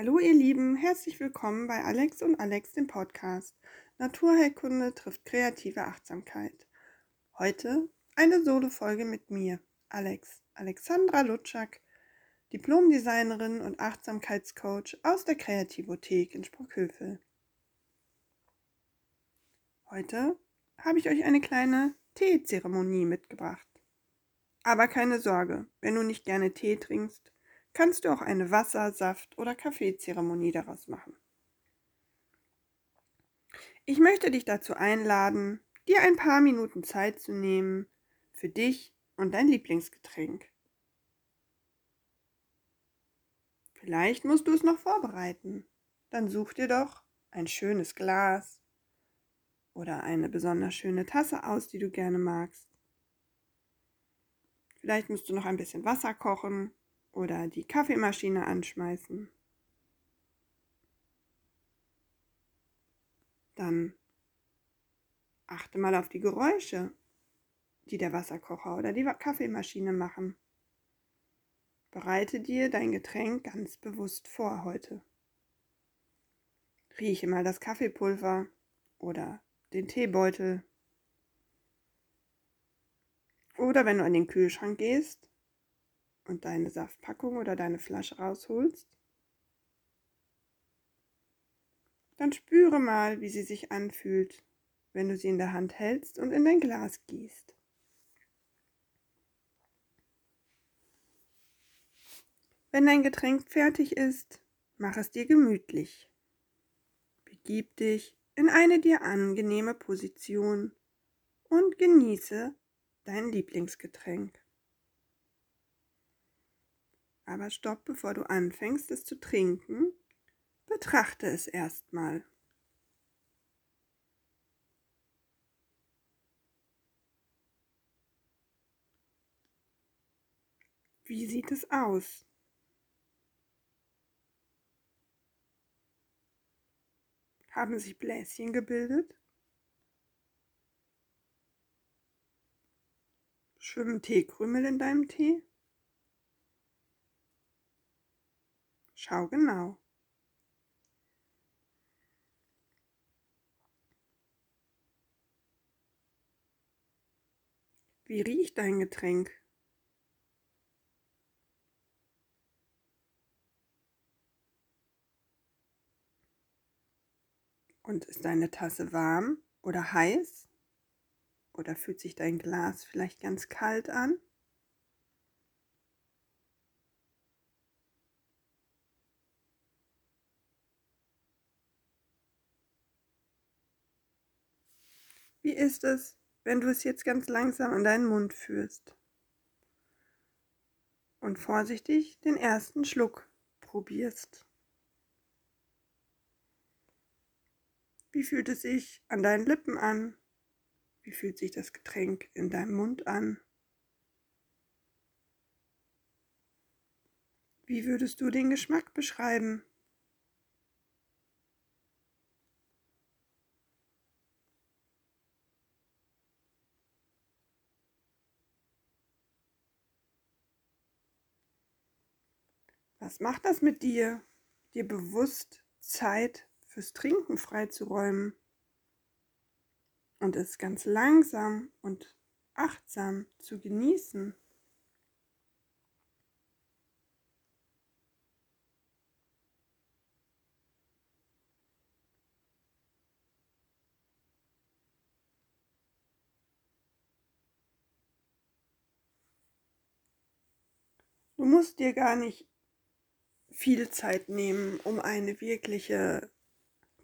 Hallo ihr Lieben, herzlich willkommen bei Alex und Alex dem Podcast. Naturheilkunde trifft kreative Achtsamkeit. Heute eine Solo-Folge mit mir, Alex, Alexandra Lutschak, Diplomdesignerin und Achtsamkeitscoach aus der Kreativothek in Sprockhövel. Heute habe ich euch eine kleine Teezeremonie mitgebracht. Aber keine Sorge, wenn du nicht gerne Tee trinkst, kannst du auch eine Wasser-, Saft- oder Kaffeezeremonie daraus machen. Ich möchte dich dazu einladen, dir ein paar Minuten Zeit zu nehmen für dich und dein Lieblingsgetränk. Vielleicht musst du es noch vorbereiten. Dann such dir doch ein schönes Glas oder eine besonders schöne Tasse aus, die du gerne magst. Vielleicht musst du noch ein bisschen Wasser kochen oder die Kaffeemaschine anschmeißen. Dann achte mal auf die Geräusche, die der Wasserkocher oder die Kaffeemaschine machen. Bereite dir dein Getränk ganz bewusst vor heute. Rieche mal das Kaffeepulver oder den Teebeutel. Oder wenn du an den Kühlschrank gehst, und deine Saftpackung oder deine Flasche rausholst, dann spüre mal, wie sie sich anfühlt, wenn du sie in der Hand hältst und in dein Glas gießt. Wenn dein Getränk fertig ist, mach es dir gemütlich. Begib dich in eine dir angenehme Position und genieße dein Lieblingsgetränk. Aber stopp, bevor du anfängst, es zu trinken. Betrachte es erstmal. Wie sieht es aus? Haben sich Bläschen gebildet? Schwimmen Teekrümel in deinem Tee? Schau genau. Wie riecht dein Getränk? Und ist deine Tasse warm oder heiß? Oder fühlt sich dein Glas vielleicht ganz kalt an? Wie ist es, wenn du es jetzt ganz langsam an deinen Mund führst? Und vorsichtig den ersten Schluck probierst. Wie fühlt es sich an deinen Lippen an? Wie fühlt sich das Getränk in deinem Mund an? Wie würdest du den Geschmack beschreiben? Was macht das mit dir, dir bewusst Zeit fürs Trinken freizuräumen und es ganz langsam und achtsam zu genießen? Du musst dir gar nicht viel Zeit nehmen, um eine wirkliche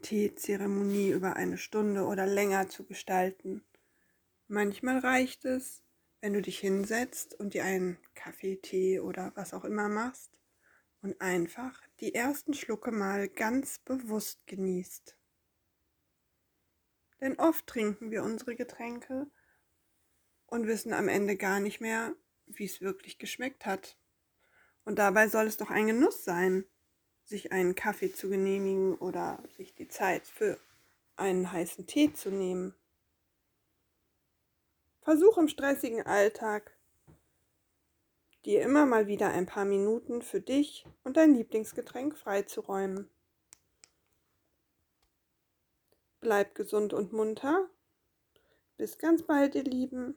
Teezeremonie über eine Stunde oder länger zu gestalten. Manchmal reicht es, wenn du dich hinsetzt und dir einen Kaffee, Tee oder was auch immer machst und einfach die ersten Schlucke mal ganz bewusst genießt. Denn oft trinken wir unsere Getränke und wissen am Ende gar nicht mehr, wie es wirklich geschmeckt hat. Und dabei soll es doch ein Genuss sein, sich einen Kaffee zu genehmigen oder sich die Zeit für einen heißen Tee zu nehmen. Versuch im stressigen Alltag dir immer mal wieder ein paar Minuten für dich und dein Lieblingsgetränk freizuräumen. Bleib gesund und munter. Bis ganz bald, ihr Lieben.